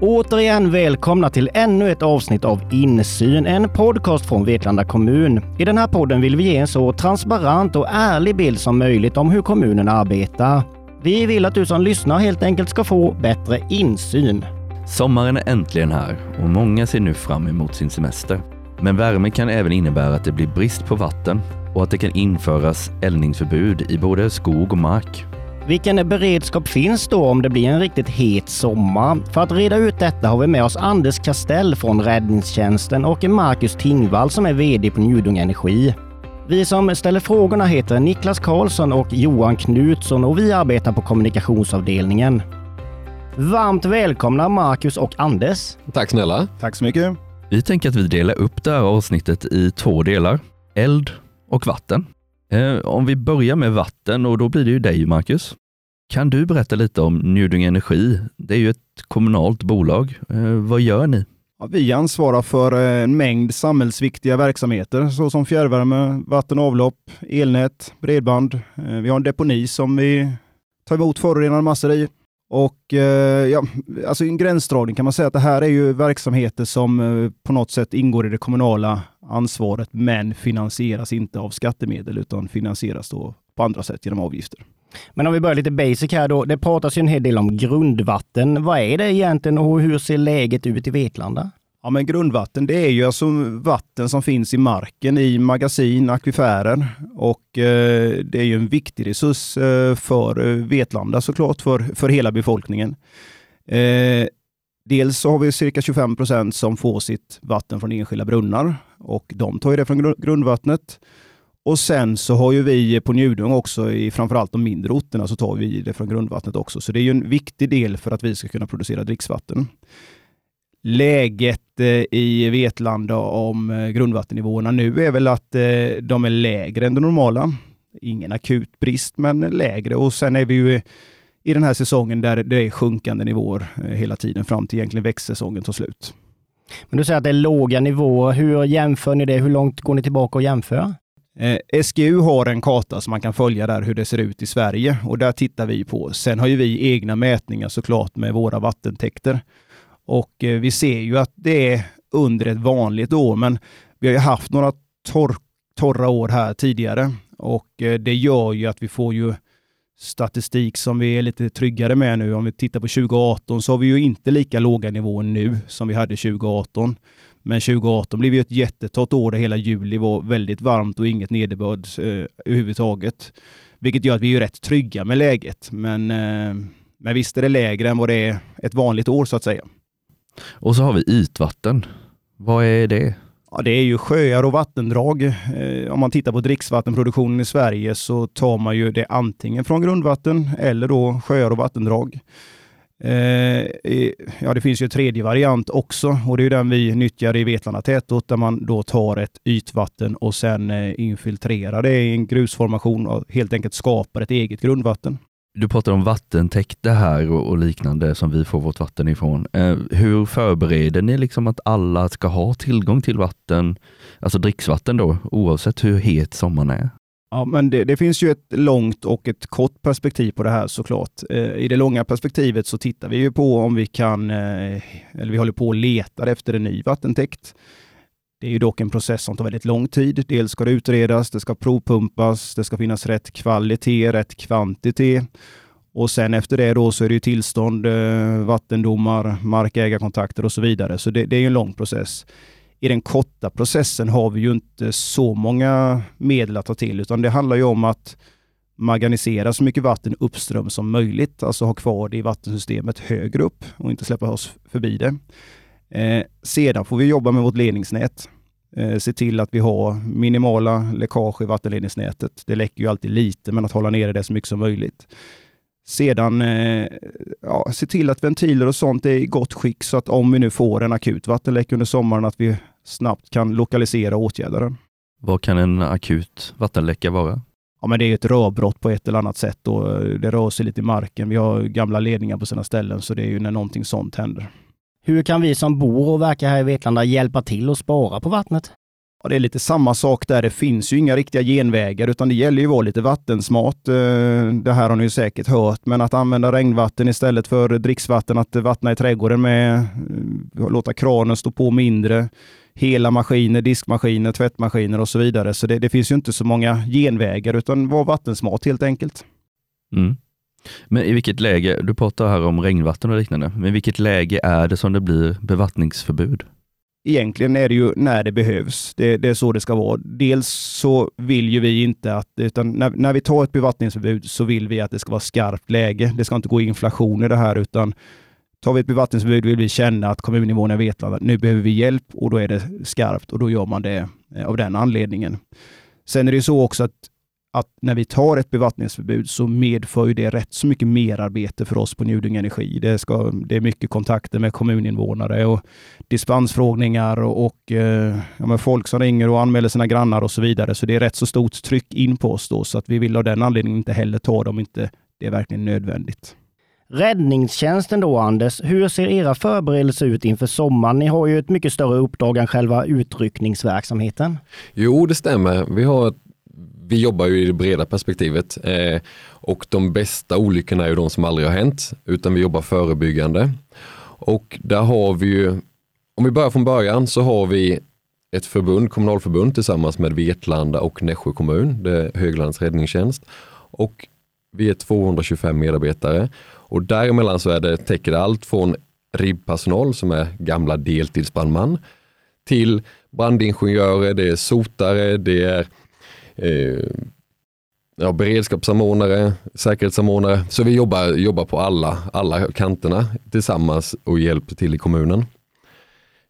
Återigen välkomna till ännu ett avsnitt av Insyn, en podcast från Vetlanda kommun. I den här podden vill vi ge en så transparent och ärlig bild som möjligt om hur kommunen arbetar. Vi vill att du som lyssnar helt enkelt ska få bättre insyn. Sommaren är äntligen här och många ser nu fram emot sin semester. Men värme kan även innebära att det blir brist på vatten och att det kan införas eldningsförbud i både skog och mark. Vilken beredskap finns då om det blir en riktigt het sommar? För att reda ut detta har vi med oss Anders Kastell från Räddningstjänsten och Marcus Tingvall som är VD på Njudung Energi. Vi som ställer frågorna heter Niklas Karlsson och Johan Knutsson och vi arbetar på kommunikationsavdelningen. Varmt välkomna Marcus och Anders. Tack snälla. Tack så mycket. Vi tänker att vi delar upp det här avsnittet i två delar, eld och vatten. Eh, om vi börjar med vatten och då blir det ju dig Marcus. Kan du berätta lite om Njuding Energi? Det är ju ett kommunalt bolag. Eh, vad gör ni? Ja, vi ansvarar för eh, en mängd samhällsviktiga verksamheter såsom fjärrvärme, vatten och avlopp, elnät, bredband. Eh, vi har en deponi som vi tar emot förorenade massor i. Och eh, ja, alltså en gränsdragning kan man säga att det här är ju verksamheter som eh, på något sätt ingår i det kommunala ansvaret, men finansieras inte av skattemedel utan finansieras då på andra sätt genom avgifter. Men om vi börjar lite basic här då. Det pratas ju en hel del om grundvatten. Vad är det egentligen och hur ser läget ut i Vetlanda? Ja, men grundvatten, det är ju alltså vatten som finns i marken, i magasin, akvifärer. Och eh, det är ju en viktig resurs eh, för Vetlanda såklart, för, för hela befolkningen. Eh, dels så har vi cirka 25 procent som får sitt vatten från enskilda brunnar och de tar ju det från grundvattnet. Och sen så har ju vi på Njudung också, i framförallt de mindre orterna, så tar vi det från grundvattnet också. Så det är ju en viktig del för att vi ska kunna producera dricksvatten läget eh, i Vetlanda om eh, grundvattennivåerna nu är väl att eh, de är lägre än det normala. Ingen akut brist, men lägre. Och sen är vi ju i den här säsongen där det är sjunkande nivåer hela tiden fram till egentligen växtsäsongen tar slut. Men du säger att det är låga nivåer. Hur jämför ni det? Hur långt går ni tillbaka och jämför? Eh, SGU har en karta som man kan följa där hur det ser ut i Sverige och där tittar vi på. Sen har ju vi egna mätningar såklart med våra vattentäkter. Och eh, vi ser ju att det är under ett vanligt år, men vi har ju haft några torr, torra år här tidigare och eh, det gör ju att vi får ju statistik som vi är lite tryggare med nu. Om vi tittar på 2018 så har vi ju inte lika låga nivåer nu som vi hade 2018. Men 2018 blev ju ett jättetorrt år där hela juli var väldigt varmt och inget nederbörd eh, överhuvudtaget. Vilket gör att vi är rätt trygga med läget. Men, eh, men visst är det lägre än vad det är ett vanligt år så att säga. Och så har vi ytvatten. Vad är det? Ja, det är ju sjöar och vattendrag. Eh, om man tittar på dricksvattenproduktionen i Sverige så tar man ju det antingen från grundvatten eller då sjöar och vattendrag. Eh, ja, det finns ju en tredje variant också och det är den vi nyttjar i Vetlanda tätort där man då tar ett ytvatten och sen eh, infiltrerar det i en grusformation och helt enkelt skapar ett eget grundvatten. Du pratar om vattentäkter här och, och, liknande som vi får vårt vatten ifrån. Eh, hur förbereder ni liksom att alla ska ha tillgång till vatten, alltså dricksvatten då, oavsett hur het sommaren är? Ja, men det, det, finns ju ett långt och ett kort perspektiv på det här såklart. Eh, I det långa perspektivet så tittar vi ju på om vi kan, eh, eller vi håller på och letar efter en ny vattentäkt. Det är ju dock en process som tar väldigt lång tid. Dels ska det utredas, det ska provpumpas, det ska finnas rätt kvalitet, rätt kvantitet. Och sen efter det då så är det ju tillstånd, eh, vattendomar, markägarkontakter och så vidare. Så det, det är ju en lång process. I den korta processen har vi ju inte så många medel att ta till, utan det handlar ju om att maganisera så mycket vatten uppström som möjligt, alltså ha kvar det i vattensystemet högre upp och inte släppa oss förbi det. Eh, sedan får vi jobba med vårt ledningsnät. Eh, se till att vi har minimala läckage i vattenledningsnätet. Det läcker ju alltid lite, men att hålla nere det så mycket som möjligt. Sedan eh, ja, se till att ventiler och sånt är i gott skick så att om vi nu får en akut vattenläck under sommaren att vi snabbt kan lokalisera och åtgärda den. Vad kan en akut vattenläcka vara? Ja, men det är ett rörbrott på ett eller annat sätt och det rör sig lite i marken. Vi har gamla ledningar på sina ställen så det är ju när någonting sånt händer. Hur kan vi som bor och verkar här i Vetlanda hjälpa till att spara på vattnet? Ja, det är lite samma sak där. Det finns ju inga riktiga genvägar, utan det gäller ju att vara lite vattensmart. Eh, det här har ni ju säkert hört, men att använda regnvatten istället för dricksvatten, att vattna i trädgården med, eh, låta kranen stå på mindre, hela maskiner, diskmaskiner, tvättmaskiner och så vidare. Så det, det finns ju inte så många genvägar, utan var vattensmart helt enkelt. Mm. Men i vilket läge, du pratar här om regnvatten och liknande, men i vilket läge är det som det blir bevattningsförbud? egentligen är det ju när det behövs. Det, det, är så det ska vara. Dels så vill ju vi inte att, utan när, när vi tar ett bevattningsförbud så vill vi att det ska vara skarpt läge. Det ska inte gå inflation i det här, utan tar vi ett bevattningsförbud vill vi känna att kommuninvånarna vet att nu behöver vi hjälp och då är det skarpt och då gör man det eh, av den anledningen. Sen är det så också att att när vi tar ett bevattningsförbud så medför ju det rätt så mycket merarbete för oss på Njudung Energi. Det, ska, det är mycket kontakter med kommuninvånare och dispensfrågningar och, och eh, ja, folk som ringer och anmäler sina grannar och så vidare. Så det är rätt så stort tryck in på oss då, så att vi vill av den anledningen inte heller ta dem inte det är verkligen nödvändigt. Räddningstjänsten då Anders, hur ser era förberedelser ut inför sommaren? Ni har ju ett mycket större uppdrag än själva utryckningsverksamheten. Jo, det stämmer. Vi har ett vi jobbar ju i det breda perspektivet eh, och de bästa olyckorna är ju de som aldrig har hänt, utan vi jobbar förebyggande. Och där har vi ju, om vi börjar från början så har vi ett förbund, kommunalförbund tillsammans med Vetlanda och Nässjö kommun, det är Höglands räddningstjänst. Och vi är 225 medarbetare och däremellan så är det, täcker det allt från ribbpersonal som är gamla deltidsbrandman till brandingenjörer, det är sotare, det är eh, ja, beredskapssamordnare, säkerhetssamordnare. Så vi jobbar, jobbar på alla, alla kanterna tillsammans och hjälper till i kommunen.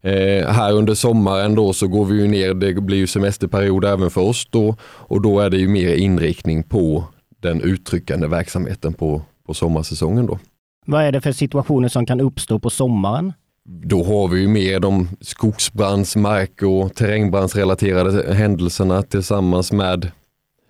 Eh, här under sommaren då så går vi ju ner, det blir ju semesterperiod även för oss då och då är det ju mer inriktning på den uttryckande verksamheten på, på sommarsäsongen då. Vad är det för situationer som kan uppstå på sommaren? Då har vi ju mer de skogsbrands-, mark och terrängbrandsrelaterade händelserna tillsammans med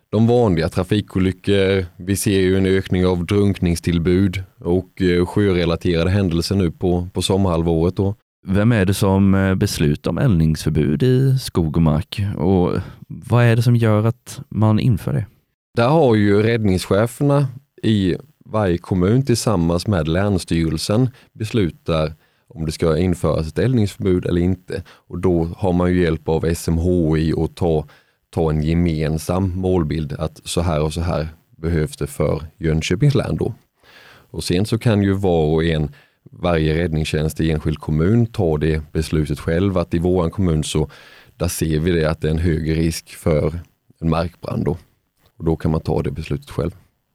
de vanliga trafikolyckor. Vi ser ju en ökning av drunkningstillbud och eh, sjörelaterade händelser nu på, på sommarhalvåret. Då. Vem är det som eh, beslutar om eldningsförbud i skog och mark och vad är det som gör att man inför det? Där har ju räddningscheferna i varje kommun tillsammans med Länsstyrelsen beslutar om det ska införas ett eldningsförbud eller inte. Och då har man ju hjälp av SMHI och ta, ta en gemensam målbild att så här och så här behövs det för Jönköpings län då. Och sen så kan ju var och en, varje räddningstjänst i enskild kommun ta det beslutet själv att i våran kommun så där ser vi det att det är en hög risk för en markbrand då. Och då kan man ta det beslutet själv.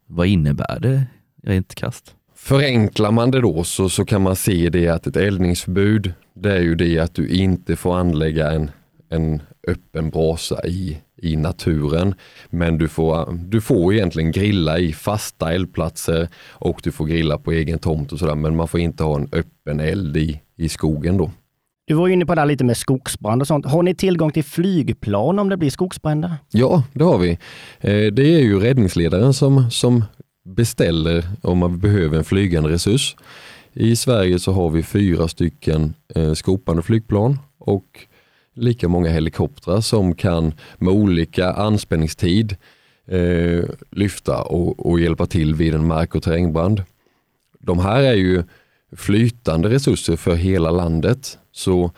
Vad innebär det rent krasst? Förenklar man det då så, så kan man se det att ett eldningsförbud det är ju det att du inte får anlägga en, en öppen brasa i, i naturen. Men du får, du får egentligen grilla i fasta eldplatser och du får grilla på egen tomt och sådär men man får inte ha en öppen eld i, i skogen då. Du var inne på det här lite med skogsbrand och sånt. Har ni tillgång till flygplan om det blir skogsbränder? Ja, det har vi. Eh, det är ju räddningsledaren som, som beställer om man behöver en flygande resurs. I Sverige så har vi fyra stycken eh, skopande flygplan och lika många helikoptrar som kan med olika anspänningstid eh, lyfta och, och, hjälpa till vid en mark och terrängbrand. De här är ju flytande resurser för hela landet. Så,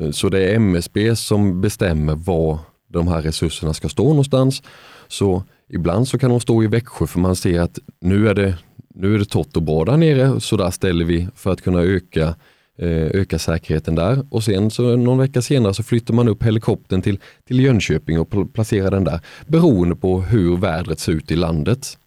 eh, så det är MSB som bestämmer var de här resurserna ska stå någonstans. Så Ibland så kan de stå i Växjö för man ser att nu är det, nu är det torrt och bra där nere så där ställer vi för att kunna öka, eh, öka säkerheten där. Och sen så någon vecka senare så flyttar man upp helikoptern till, till Jönköping och placerar den där beroende på hur vädret ser ut i landet.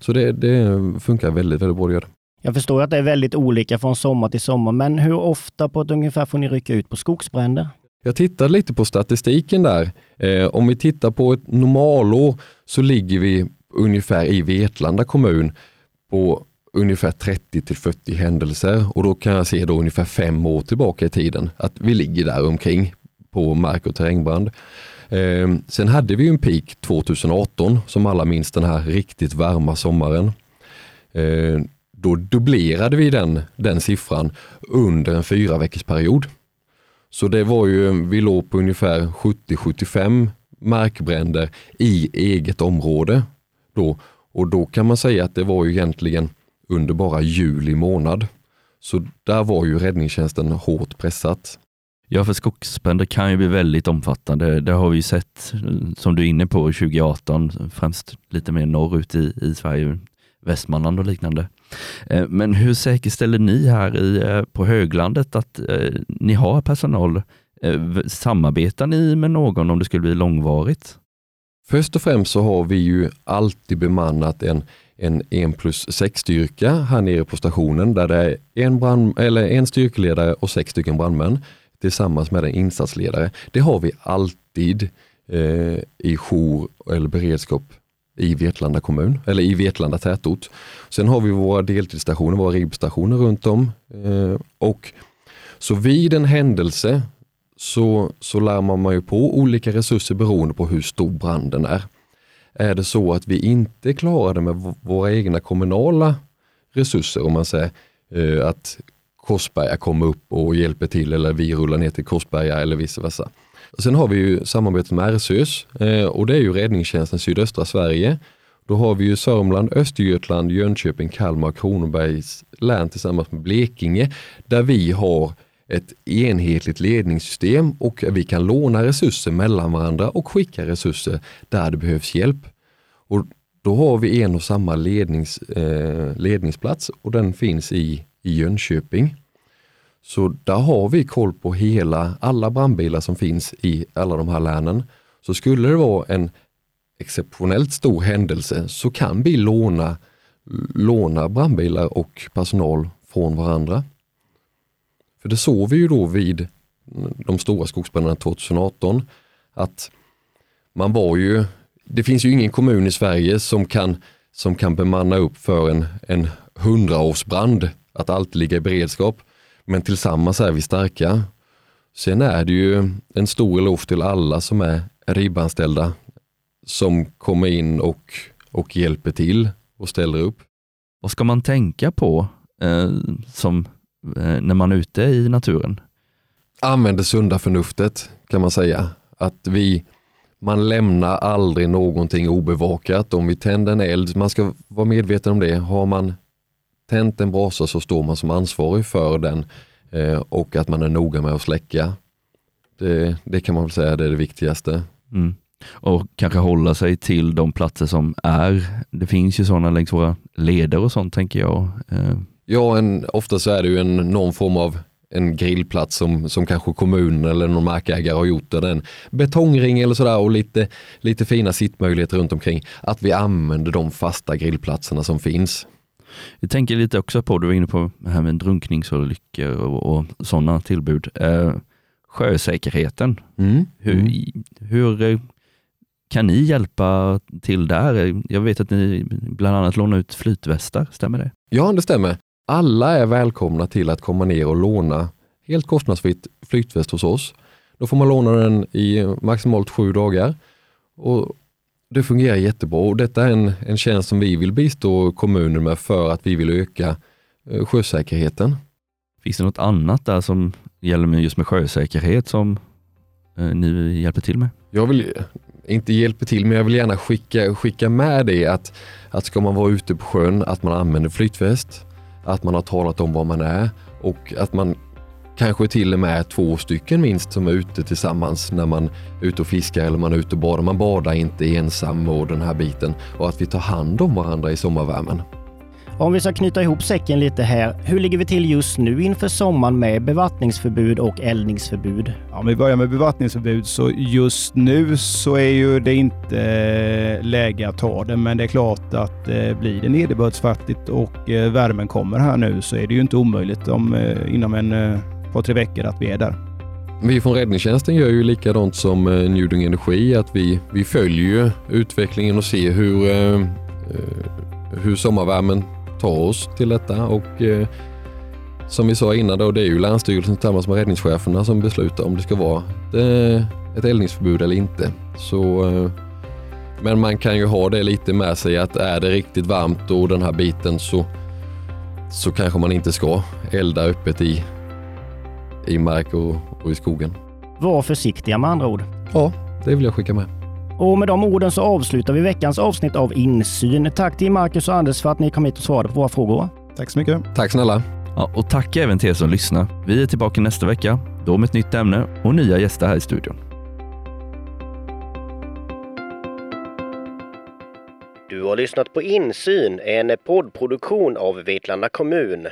Så det, det funkar väldigt, väldigt bra att göra. Jag förstår att det är väldigt olika från sommar till sommar, men hur ofta på ett ungefär får ni rycka ut på skogsbränder? Jag tittade lite på statistiken där. Eh, om vi tittar på ett normalår så ligger vi ungefär i Vetlanda kommun på ungefär 30 till 40 händelser och då kan jag se då ungefär fem år tillbaka i tiden att vi ligger där omkring på mark och terrängbrand. Eh, sen hade vi en peak 2018 som alla minns den här riktigt varma sommaren. Eh, då dubblerade vi den, den siffran under en fyra veckors period. Så det var ju, vi låg på ungefär 70-75 markbränder i eget område. Då. Och då kan man säga att det var ju egentligen under bara juli månad. Så där var ju räddningstjänsten hårt pressat. Ja, för skogsbränder kan ju bli väldigt omfattande. Det har vi ju sett, eh, som du är inne på, 2018, främst lite mer norrut i, i Sverige, Västmanland och liknande. Eh, men hur säkerställer ni här i, eh, på höglandet att eh, ni har personal? Eh, samarbetar ni med någon om det skulle bli långvarigt? Först och främst så har vi ju alltid bemannat en, en 1 plus 6 styrka här nere på stationen där det är en, brand, eller en styrkeledare och sex stycken brandmän tillsammans med en insatsledare. Det har vi alltid eh, i jour eller beredskap i Vetlanda kommun, eller i Vetlanda tätort. Sen har vi våra deltidsstationer, våra ribbstationer runt om. Eh, och så vid en händelse så, så larmar man ju på olika resurser beroende på hur stor branden är. Är det så att vi inte klarar det med våra egna kommunala resurser, om man säger eh, att Korsberga kommer upp och hjälper till eller vi rullar ner till Korsberga eller vice versa. Sen har vi ju samarbetet med RSÖs eh, och det är ju räddningstjänsten sydöstra Sverige. Då har vi ju Sörmland, Östergötland, Jönköping, Kalmar, Kronobergs län tillsammans med Blekinge där vi har ett enhetligt ledningssystem och vi kan låna resurser mellan varandra och skicka resurser där det behövs hjälp. Och då har vi en och samma lednings, eh, ledningsplats och den finns i, i Jönköping. Så där har vi koll på hela, alla brandbilar som finns i alla de här länen. Så skulle det vara en exceptionellt stor händelse så kan vi låna, låna brandbilar och personal från varandra. För det såg vi ju då vid de stora skogsbränderna 2018 att man var ju, det finns ju ingen kommun i Sverige som kan, som kan bemanna upp för en, en hundraårsbrand, att alltid ligga i beredskap. Men tillsammans är vi starka. Sen är det ju en stor eloge till alla som är ribbanställda som kommer in och, och hjälper till och ställer upp. Vad ska man tänka på eh, som, eh, när man är ute i naturen? Använder sunda förnuftet kan man säga. Att vi, man lämnar aldrig någonting obevakat. Om vi tänder en eld, man ska vara medveten om det. Har man tänt en brasa så står man som ansvarig för den eh, och att man är noga med att släcka. Det, det kan man väl säga det är det viktigaste. Mm. Och kanske hålla sig till de platser som är. Det finns ju sådana längs våra leder och sånt tänker jag. Eh. Ja, en, ofta så är det ju en, någon form av en grillplats som, som kanske kommunen eller någon markägare har gjort. Där en betongring eller sådär och lite, lite fina sittmöjligheter runt omkring. Att vi använder de fasta grillplatserna som finns. Jag tänker lite också på, du var inne på det här med drunkningsolyckor och, och sådana tillbud. Eh, sjösäkerheten. Mm. Hur, mm. hur kan ni hjälpa till där? Jag vet att ni bland annat lånar ut flytvästar, stämmer det? Ja, det stämmer. Alla är välkomna till att komma ner och låna helt kostnadsfritt flytväst hos oss. Då får man låna den i maximalt sju dagar. Och det fungerar jättebra och detta är en, en tjänst som vi vill bistå kommunen med för att vi vill öka eh, sjösäkerheten. Finns det något annat där som gäller just med sjösäkerhet som eh, ni hjälper till med? Jag vill inte hjälpa till, men jag vill gärna skicka, skicka med det att, att ska man vara ute på sjön, att man använder flytväst, att man har talat om var man är och att man kanske till och med två stycken minst som är ute tillsammans när man är ute och fiskar eller man är ute och badar. Man badar inte ensam och den här biten och att vi tar hand om varandra i sommarvärmen. Om vi ska knyta ihop säcken lite här. Hur ligger vi till just nu inför sommaren med bevattningsförbud och eldningsförbud? Om vi börjar med bevattningsförbud så just nu så är ju det inte eh, läge att ta det. Men det är klart att eh, blir det nederbördsfattigt och eh, värmen kommer här nu så är det ju inte omöjligt om inom en par, tre veckor att vi är där. Vi från räddningstjänsten gör ju likadant som eh, Njuding Energi, att vi, vi följer utvecklingen och ser hur, eh, eh, hur sommarvärmen tar oss till detta och eh, som vi sa innan då, det är ju Länsstyrelsen tillsammans med räddningscheferna som beslutar om det ska vara ett, ett eldningsförbud eller inte. Så, eh, men man kan ju ha det lite med sig att är det riktigt varmt och den här biten så, så kanske man inte ska elda öppet i, i mark och, och i skogen. Var försiktiga med andra ord. Ja, det vill jag skicka med. Och med de orden så avslutar vi veckans avsnitt av Insyn. Tack till Marcus och Anders för att ni kom hit och svarade på våra frågor. Tack så mycket. Tack snälla. Ja, och tack även till er som lyssnar. Vi är tillbaka nästa vecka, då med ett nytt ämne och nya gäster här i studion. Du har lyssnat på Insyn, en poddproduktion av Vetlanda kommun.